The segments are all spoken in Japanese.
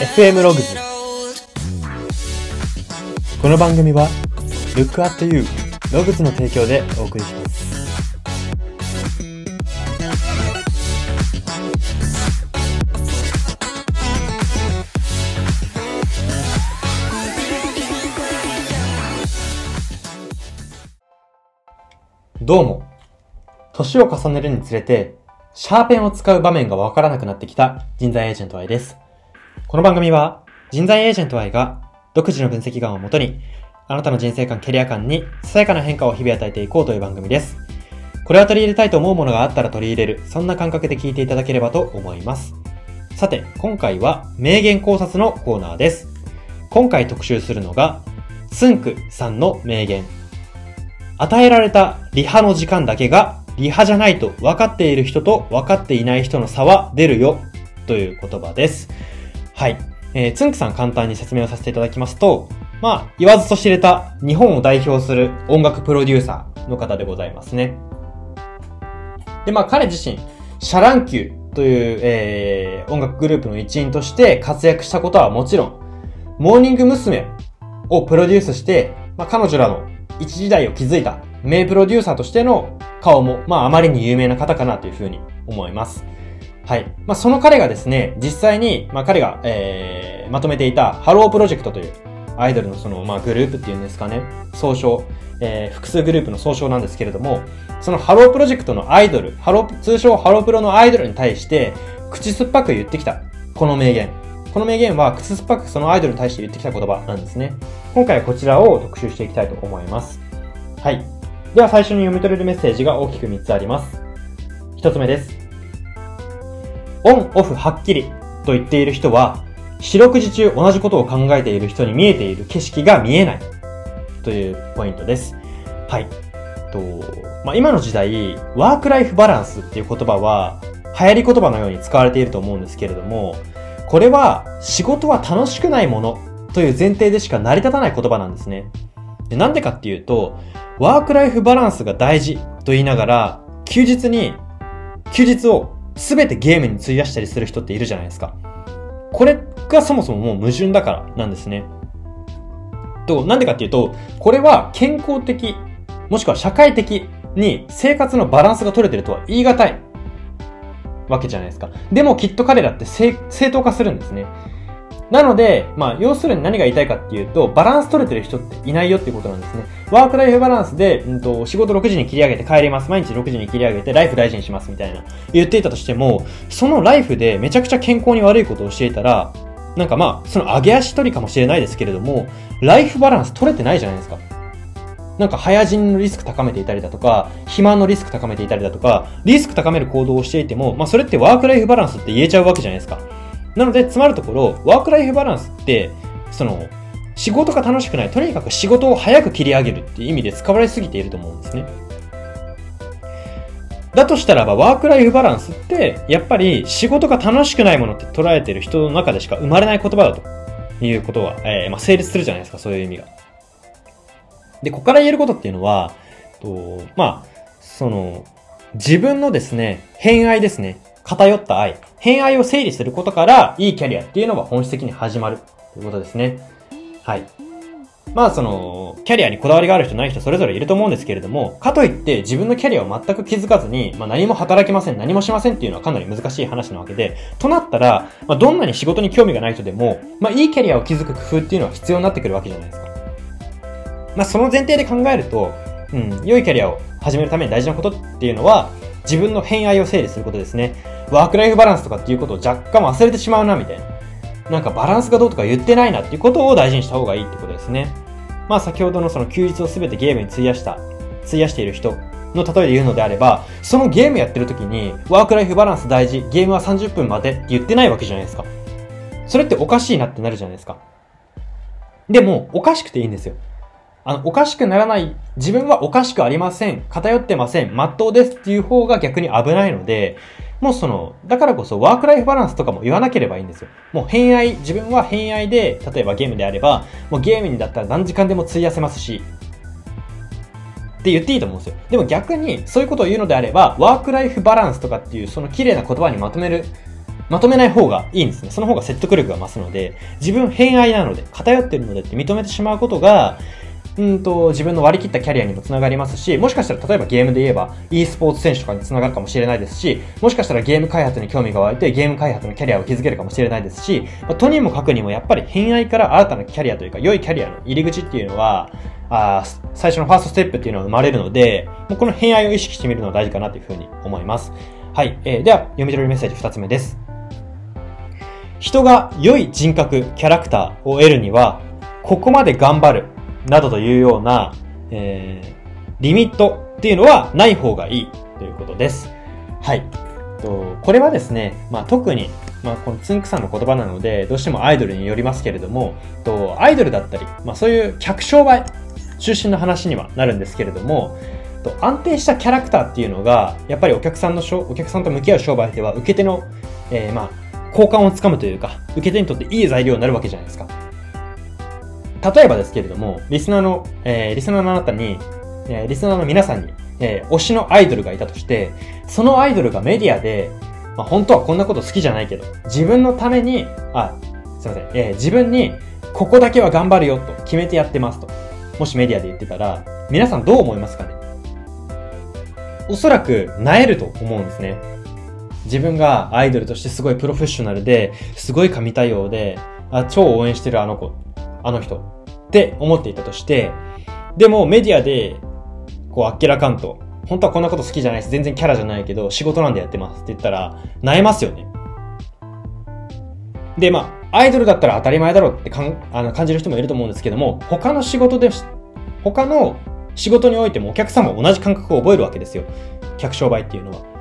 FM ログズこの番組は Look at You ログズの提供でお送りします。どうも。年を重ねるにつれてシャーペンを使う場面がわからなくなってきた人材エージェント Y です。この番組は人材エージェント Y が独自の分析眼をもとにあなたの人生観、キャリア観にささやかな変化を日々与えていこうという番組です。これは取り入れたいと思うものがあったら取り入れる、そんな感覚で聞いていただければと思います。さて、今回は名言考察のコーナーです。今回特集するのが、つんくさんの名言。与えられたリハの時間だけがリハじゃないと分かっている人と分かっていない人の差は出るよという言葉です。はい。えー、つんくさん簡単に説明をさせていただきますと、まあ、言わずと知れた日本を代表する音楽プロデューサーの方でございますね。で、まあ彼自身、シャ乱Q という、えー、音楽グループの一員として活躍したことはもちろん、モーニング娘。をプロデュースして、まあ彼女らの一時代を築いた名プロデューサーとしての顔も、まあ、あまりに有名な方かなというふうに思います。はい。まあ、その彼がですね、実際に、まあ、彼が、えー、まとめていた、ハロープロジェクトという、アイドルのその、まあ、グループっていうんですかね、総称、えー、複数グループの総称なんですけれども、そのハロープロジェクトのアイドル、ハロー、通称ハロープロのアイドルに対して、口酸っぱく言ってきた、この名言。この名言は、口酸っぱくそのアイドルに対して言ってきた言葉なんですね。今回はこちらを特集していきたいと思います。はい。では最初に読み取れるメッセージが大きく3つあります。1つ目です。オン、オフ、はっきりと言っている人は、四六時中同じことを考えている人に見えている景色が見えないというポイントです。はい。と、まあ、今の時代、ワークライフバランスっていう言葉は流行り言葉のように使われていると思うんですけれども、これは仕事は楽しくないものという前提でしか成り立たない言葉なんですね。でなんでかっていうと、ワークライフバランスが大事と言いながら、休日に、休日を全てゲームに費やしたりする人っているじゃないですか。これがそもそももう矛盾だからなんですね。と、なんでかっていうと、これは健康的、もしくは社会的に生活のバランスが取れてるとは言い難いわけじゃないですか。でもきっと彼らって正当化するんですね。なので、まあ、要するに何が言いたいかっていうと、バランス取れてる人っていないよっていうことなんですね。ワークライフバランスで、うんと、仕事6時に切り上げて帰ります。毎日6時に切り上げて、ライフ大事にします、みたいな。言っていたとしても、そのライフでめちゃくちゃ健康に悪いことをしていたら、なんかまあ、その上げ足取りかもしれないですけれども、ライフバランス取れてないじゃないですか。なんか早死にのリスク高めていたりだとか、肥満のリスク高めていたりだとか、リスク高める行動をしていても、まあそれってワークライフバランスって言えちゃうわけじゃないですか。なので、つまるところ、ワークライフバランスって、その、仕事が楽しくない。とにかく仕事を早く切り上げるっていう意味で使われすぎていると思うんですね。だとしたらば、ワークライフバランスって、やっぱり仕事が楽しくないものって捉えてる人の中でしか生まれない言葉だということは、えー、まあ、成立するじゃないですか、そういう意味が。で、ここから言えることっていうのは、とまあ、その、自分のですね、偏愛ですね。偏った愛、偏愛を整理することから、いいキャリアっていうのが本質的に始まるということですね。はい。まあその、キャリアにこだわりがある人ない人それぞれいると思うんですけれども、かといって自分のキャリアを全く気づかずに、まあ何も働きません、何もしませんっていうのはかなり難しい話なわけで、となったら、まあどんなに仕事に興味がない人でも、まあいいキャリアを築く工夫っていうのは必要になってくるわけじゃないですか。まあその前提で考えると、うん、良いキャリアを始めるために大事なことっていうのは、自分の偏愛を整理することですね。ワークライフバランスとかっていうことを若干忘れてしまうな、みたいな。なんかバランスがどうとか言ってないなっていうことを大事にした方がいいってことですね。まあ先ほどのその休日をすべてゲームに費やした、費やしている人の例えで言うのであれば、そのゲームやってる時に、ワークライフバランス大事、ゲームは30分までって言ってないわけじゃないですか。それっておかしいなってなるじゃないですか。でも、おかしくていいんですよ。あの、おかしくならない、自分はおかしくありません、偏ってません、まっとうですっていう方が逆に危ないので、もうその、だからこそワークライフバランスとかも言わなければいいんですよ。もう偏愛、自分は偏愛で、例えばゲームであれば、もうゲームにだったら何時間でも費やせますし、って言っていいと思うんですよ。でも逆に、そういうことを言うのであれば、ワークライフバランスとかっていう、その綺麗な言葉にまとめるまとめない方がいいんですね。その方が説得力が増すので、自分偏愛なので、偏ってるのでって認めてしまうことが、うんと、自分の割り切ったキャリアにもつながりますし、もしかしたら例えばゲームで言えば e スポーツ選手とかにつながるかもしれないですし、もしかしたらゲーム開発に興味が湧いてゲーム開発のキャリアを築けるかもしれないですし、まあ、とにもかくにもやっぱり偏愛から新たなキャリアというか良いキャリアの入り口っていうのは、あ最初のファーストステップっていうのは生まれるので、もうこの偏愛を意識してみるのは大事かなというふうに思います。はい。えー、では、読み取るメッセージ2つ目です。人が良い人格、キャラクターを得るには、ここまで頑張る、などというような、えー、リミットっていうのはない方がいいということです。はい。とこれはですね、まあ、特に、まあ、このつんくさんの言葉なので、どうしてもアイドルによりますけれども、とアイドルだったり、まあ、そういう客商売中心の話にはなるんですけれども、と安定したキャラクターっていうのが、やっぱりお客さんのお客さんと向き合う商売では、受け手の、えー、まあ、好感をつかむというか、受け手にとっていい材料になるわけじゃないですか。例えばですけれども、リスナーの、えー、リスナーのあなたに、えー、リスナーの皆さんに、えー、推しのアイドルがいたとして、そのアイドルがメディアで、まあ、本当はこんなこと好きじゃないけど、自分のために、あ、すいません、えー、自分に、ここだけは頑張るよと決めてやってますと。もしメディアで言ってたら、皆さんどう思いますかね？おそらく、なえると思うんですね。自分がアイドルとしてすごいプロフェッショナルで、すごい神対応で、あ、超応援してるあの子、あの人って思っていたとして、でもメディアで、こう、あっけらかんと、本当はこんなこと好きじゃないです。全然キャラじゃないけど、仕事なんでやってますって言ったら、萎えますよね。で、まあ、アイドルだったら当たり前だろうってかんあの感じる人もいると思うんですけども、他の仕事で、他の仕事においてもお客さんも同じ感覚を覚えるわけですよ。客商売っていうのは。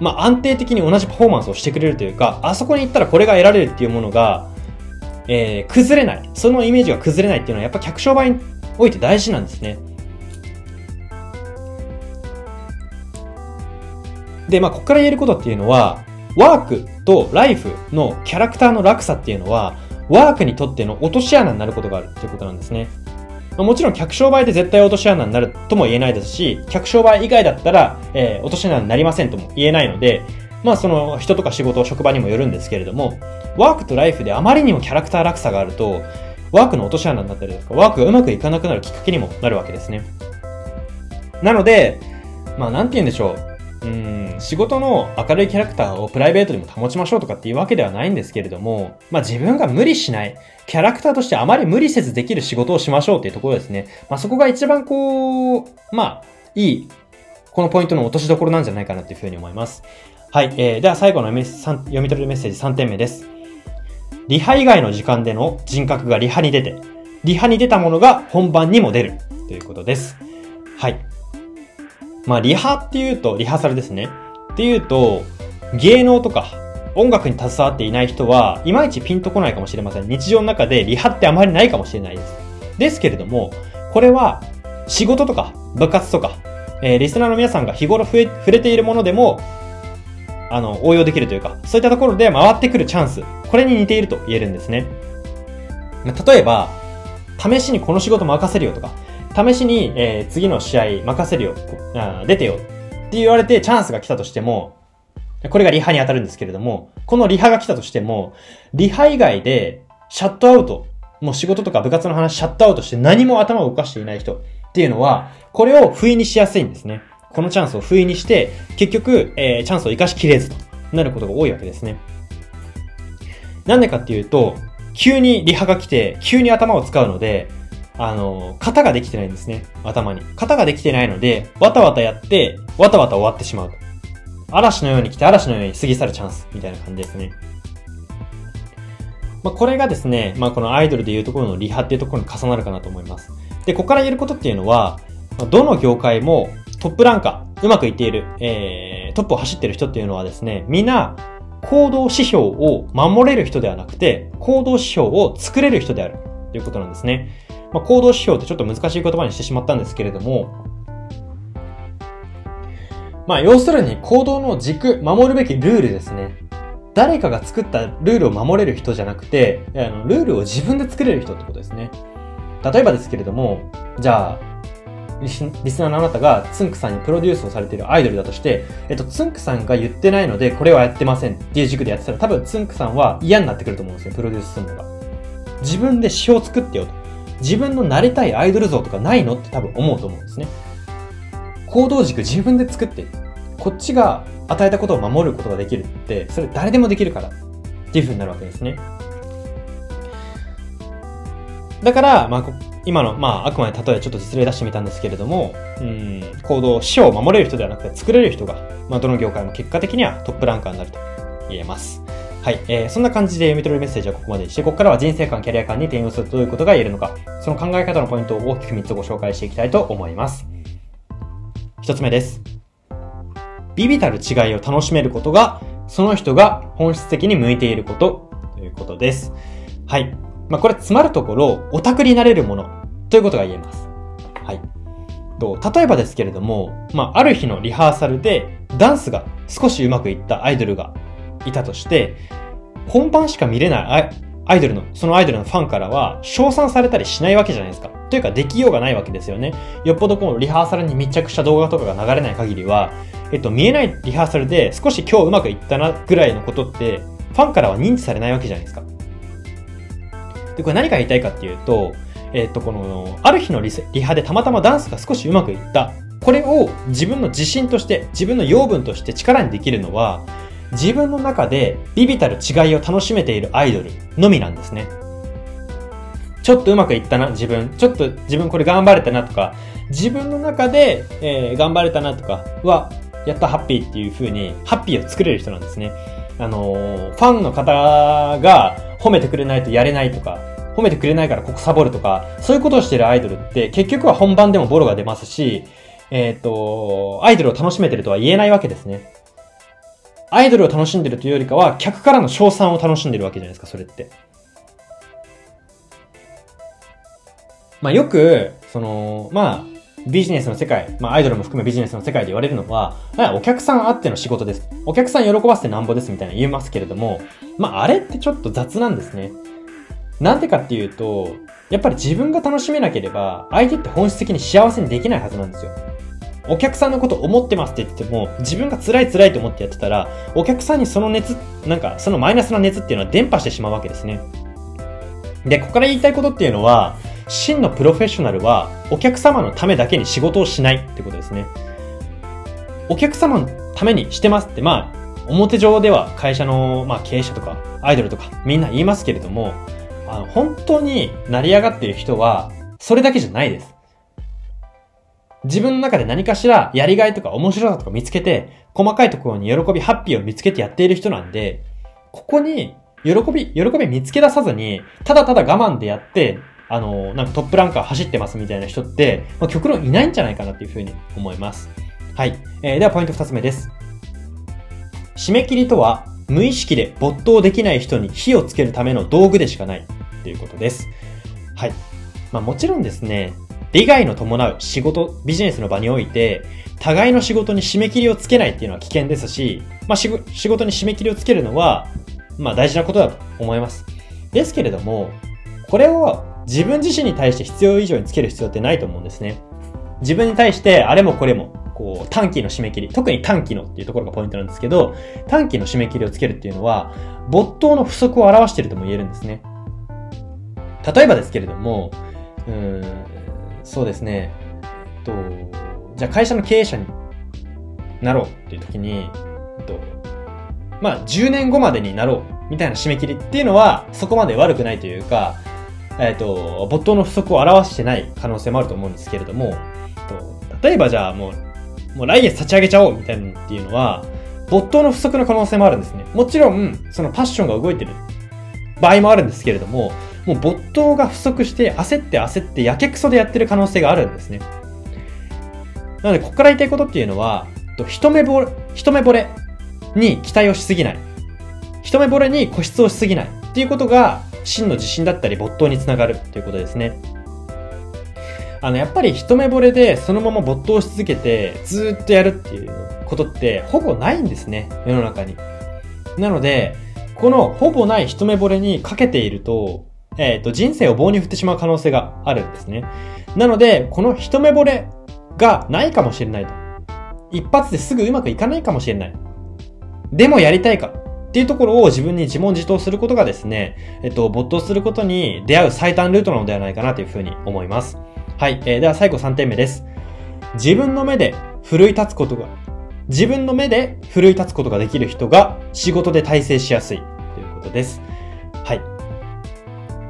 まあ、安定的に同じパフォーマンスをしてくれるというか、あそこに行ったらこれが得られるっていうものが、えー、崩れない。そのイメージが崩れないっていうのはやっぱ客商売において大事なんですね。で、まあ、ここから言えることっていうのは、ワークとライフのキャラクターの落差っていうのは、ワークにとっての落とし穴になることがあるっていうことなんですね。まあ、もちろん客商売で絶対落とし穴になるとも言えないですし、客商売以外だったら、えー、落とし穴になりませんとも言えないので、まあその人とか仕事、職場にもよるんですけれども、ワークとライフであまりにもキャラクター落差があると、ワークの落とし穴になったりとか、ワークがうまくいかなくなるきっかけにもなるわけですね。なので、まあなんて言うんでしょう。うん、仕事の明るいキャラクターをプライベートにも保ちましょうとかっていうわけではないんですけれども、まあ自分が無理しない、キャラクターとしてあまり無理せずできる仕事をしましょうっていうところですね。まあそこが一番こう、まあ、いい、このポイントの落としどころなんじゃないかなっていうふうに思います。はい、えー、では最後の読み取るメッセージ3点目です。リハ以外の時間での人格がリハに出て、リハに出たものが本番にも出るということです。はい。まあ、リハっていうと、リハーサルですね。っていうと、芸能とか音楽に携わっていない人は、いまいちピンとこないかもしれません。日常の中でリハってあまりないかもしれないです。ですけれども、これは仕事とか部活とか、えー、リスナーの皆さんが日頃触れているものでも、あの、応用できるというか、そういったところで回ってくるチャンス、これに似ていると言えるんですね。例えば、試しにこの仕事任せるよとか、試しに、えー、次の試合任せるよあ、出てよって言われてチャンスが来たとしても、これがリハに当たるんですけれども、このリハが来たとしても、リハ以外でシャットアウト、もう仕事とか部活の話シャットアウトして何も頭を動かしていない人っていうのは、これをふいにしやすいんですね。このチャンスをふいにして、結局、えー、チャンスを生かしきれずとなることが多いわけですね。なんでかっていうと、急にリハが来て、急に頭を使うので、あの、型ができてないんですね。頭に。型ができてないので、わたわたやって、わたわた終わってしまうと。嵐のように来て、嵐のように過ぎ去るチャンス、みたいな感じですね。まあ、これがですね、まあ、このアイドルでいうところのリハっていうところに重なるかなと思います。で、ここから言えることっていうのは、どの業界もトップランカー、うまくいっている、えー、トップを走ってる人っていうのはですね、みんな、行動指標を守れる人ではなくて、行動指標を作れる人であるということなんですね。まあ、行動指標ってちょっと難しい言葉にしてしまったんですけれども、まあ、要するに行動の軸、守るべきルールですね。誰かが作ったルールを守れる人じゃなくて、あのルールを自分で作れる人ってことですね。例えばですけれども、じゃあ、リスリスナーのあなたがつんくさんにプロデュースをされているアイドルだとして、えっと、つんくさんが言ってないので、これはやってませんっていう軸でやってたら、多分つんくさんは嫌になってくると思うんですよ、プロデュースするのが。自分で詩を作ってよと。自分のなりたいアイドル像とかないのって多分思うと思うんですね。行動軸自分で作って、こっちが与えたことを守ることができるって、それ誰でもできるからっていう風になるわけですね。だから、まあ、今の、まあ、あくまで例えちょっと実例出してみたんですけれども、うん、行動、死を守れる人ではなくて作れる人が、まあ、どの業界も結果的にはトップランカーになると言えます。はい。えー、そんな感じで読み取れるメッセージはここまでにして、ここからは人生観、キャリア観に転用するとどういうことが言えるのか、その考え方のポイントを大きく3つご紹介していきたいと思います。1つ目です。ビビたる違いを楽しめることが、その人が本質的に向いていること、ということです。はい。まあ、これ、詰まるところ、オタクになれるもの、ということが言えます。はい。と、例えばですけれども、まあ、ある日のリハーサルで、ダンスが少しうまくいったアイドルがいたとして、本番しか見れないアイドルの、そのアイドルのファンからは、称賛されたりしないわけじゃないですか。というか、できようがないわけですよね。よっぽどこのリハーサルに密着した動画とかが流れない限りは、えっと、見えないリハーサルで少し今日うまくいったなぐらいのことって、ファンからは認知されないわけじゃないですか。で、これ何が言いたいかっていうと、えっと、この、ある日のリリハでたまたまダンスが少しうまくいった。これを自分の自信として、自分の養分として力にできるのは、自分の中でビビたる違いを楽しめているアイドルのみなんですね。ちょっとうまくいったな、自分。ちょっと自分これ頑張れたなとか、自分の中で、えー頑張れたなとかは、やったハッピーっていう風に、ハッピーを作れる人なんですね。あのファンの方が褒めてくれないとやれないとか、褒めてくれないからここサボるとか、そういうことをしてるアイドルって結局は本番でもボロが出ますし、えっ、と、アイドルを楽しめてるとは言えないわけですね。アイドルを楽しんでるというよりかは、客からの称賛を楽しんでるわけじゃないですか、それって。まあよく、その、まあ、ビジネスの世界、まあアイドルも含めビジネスの世界で言われるのは、お客さんあっての仕事です。お客さん喜ばせてなんぼですみたいな言いますけれども、まああれってちょっと雑なんですね。なんでかっていうと、やっぱり自分が楽しめなければ、相手って本質的に幸せにできないはずなんですよ。お客さんのこと思ってますって言っても、自分が辛い辛いと思ってやってたら、お客さんにその熱、なんかそのマイナスな熱っていうのは伝播してしまうわけですね。で、ここから言いたいことっていうのは、真のプロフェッショナルは、お客様のためだけに仕事をしないってことですね。お客様のためにしてますって、まあ、表上では会社の、まあ、経営者とか、アイドルとか、みんな言いますけれども、あの、本当に成り上がっている人は、それだけじゃないです。自分の中で何かしらやりがいとか面白さとか見つけて、細かいところに喜び、ハッピーを見つけてやっている人なんで、ここに喜び、喜び見つけ出さずに、ただただ我慢でやって、あの、なんかトップランカー走ってますみたいな人って、まあ、極論いないんじゃないかなっていうふうに思います。はい。えー、ではポイント二つ目です。締め切りとは、無意識で没頭できない人に火をつけるための道具でしかないっていうことです。はい。まあもちろんですね、利害の伴う仕事、ビジネスの場において、互いの仕事に締め切りをつけないっていうのは危険ですし、まあ仕事仕事に締め切りをつけるのは、まあ大事なことだと思います。ですけれども、これを自分自身に対して必要以上につける必要ってないと思うんですね。自分に対してあれもこれも、こう短期の締め切り、特に短期のっていうところがポイントなんですけど、短期の締め切りをつけるっていうのは、没頭の不足を表しているとも言えるんですね。例えばですけれども、うん、そうですね、と、じゃあ会社の経営者になろうっていう時に、と、まあ10年後までになろうみたいな締め切りっていうのはそこまで悪くないというか、えっと、没頭の不足を表してない可能性もあると思うんですけれども、例えばじゃあもう、もう来月立ち上げちゃおうみたいなっていうのは、没頭の不足の可能性もあるんですね。もちろん、そのパッションが動いてる場合もあるんですけれども、もう没頭が不足して焦って焦ってやけくそでやってる可能性があるんですね。なので、ここから言いたいことっていうのは、一目ぼれ、一目惚れに期待をしすぎない。一目惚れに固執をしすぎない。っていうことが、真の自信だったり没頭につながるということですね。あの、やっぱり一目惚れでそのまま没頭し続けてずっとやるっていうことってほぼないんですね、世の中に。なので、このほぼない一目惚れにかけていると、えっ、と、人生を棒に振ってしまう可能性があるんですね。なので、この一目惚れがないかもしれないと。一発ですぐうまくいかないかもしれない。でもやりたいかっていうところを自分に自問自答することがですね、えっと、没頭することに出会う最短ルートなのではないかなというふうに思います。はい。えー、では最後3点目です。自分の目で奮い立つことが、自分の目で奮い立つことができる人が仕事で体制しやすいということです。はい。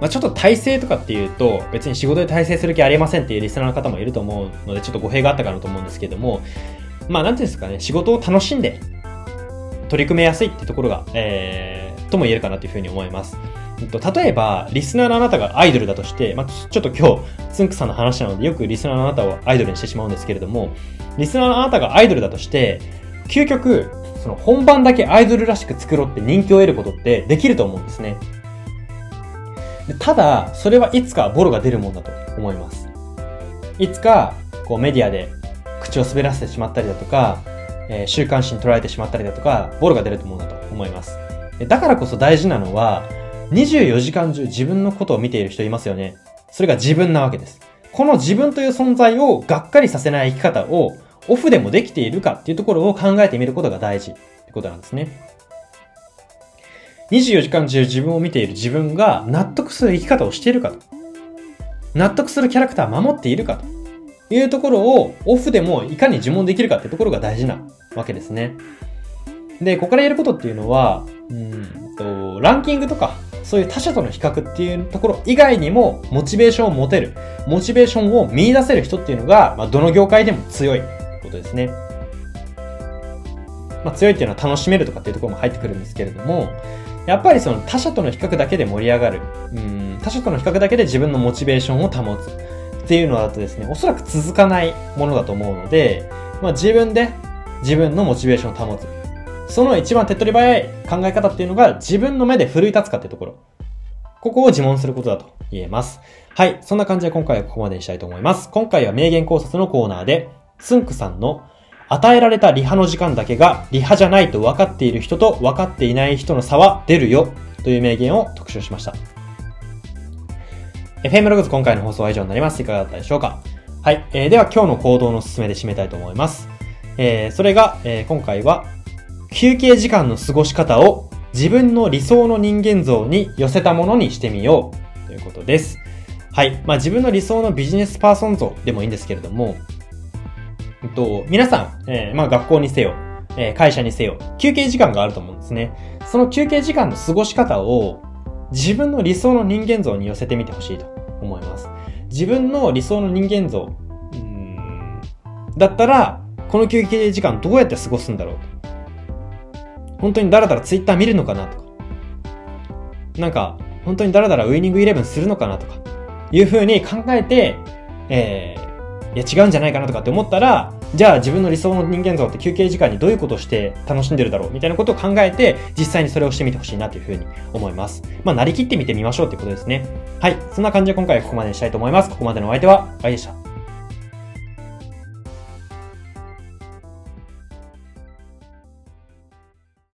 まあ、ちょっと体制とかっていうと、別に仕事で体制する気ありませんっていうリスナーの方もいると思うので、ちょっと語弊があったかなと思うんですけども、まあ、なんていうんですかね、仕事を楽しんで取り組めやすいってところが、えー、とも言えるかなというふうに思います。例えば、リスナーのあなたがアイドルだとして、まあ、ちょっと今日、つんくさんの話なので、よくリスナーのあなたをアイドルにしてしまうんですけれども、リスナーのあなたがアイドルだとして、究極、その本番だけアイドルらしく作ろうって人気を得ることってできると思うんですね。ただ、それはいつかボロが出るもんだと思います。いつか、こうメディアで口を滑らせてしまったりだとか、え、週刊誌に捉えてしまったりだとか、ボロが出ると思うんだと思います。だからこそ大事なのは、24時間中自分のことを見ている人いますよね。それが自分なわけです。この自分という存在をがっかりさせない生き方をオフでもできているかっていうところを考えてみることが大事ってことなんですね。24時間中自分を見ている自分が納得する生き方をしているかと。納得するキャラクターを守っているかというところをオフでもいかに呪文できるかってところが大事なわけですね。で、ここからやることっていうのは、うんと、ランキングとか、そういう他者との比較っていうところ以外にも、モチベーションを持てる、モチベーションを見出せる人っていうのが、まあ、どの業界でも強いことですね。まあ、強いっていうのは楽しめるとかっていうところも入ってくるんですけれども、やっぱりその他者との比較だけで盛り上がる。うん、他者との比較だけで自分のモチベーションを保つ。っていうのだとですね、おそらく続かないものだと思うので、まあ自分で自分のモチベーションを保つ。その一番手っ取り早い考え方っていうのが自分の目で奮い立つかっていうところ。ここを自問することだと言えます。はい。そんな感じで今回はここまでにしたいと思います。今回は名言考察のコーナーで、つんくさんの与えられたリハの時間だけがリハじゃないと分かっている人と分かっていない人の差は出るよという名言を特集しました。FM ログズ今回の放送は以上になります。いかがだったでしょうか？はい。えー、では今日の行動の進めで締めたいと思います。えー、それが、えー、今回は、休憩時間の過ごし方を自分の理想の人間像に寄せたものにしてみようということです。はい。まあ自分の理想のビジネスパーソン像でもいいんですけれども、えっと、皆さん、えー、まあ学校にせよ、えー、会社にせよ、休憩時間があると思うんですね。その休憩時間の過ごし方を自分の理想の人間像に寄せてみてほしいと思います。自分の理想の人間像、だったら、この休憩時間どうやって過ごすんだろう。本当にダラダラツイッター見るのかなとか。なんか、本当にだらだらウイニングイレブンするのかなとか。いう風に考えて、えー、いや違うんじゃないかなとかって思ったら、じゃあ自分の理想の人間像って休憩時間にどういうことをして楽しんでるだろうみたいなことを考えて、実際にそれをしてみてほしいなというふうに思います。まあ、なりきってみてみましょうということですね。はい。そんな感じで今回はここまでにしたいと思います。ここまでのお相手は、あいでした。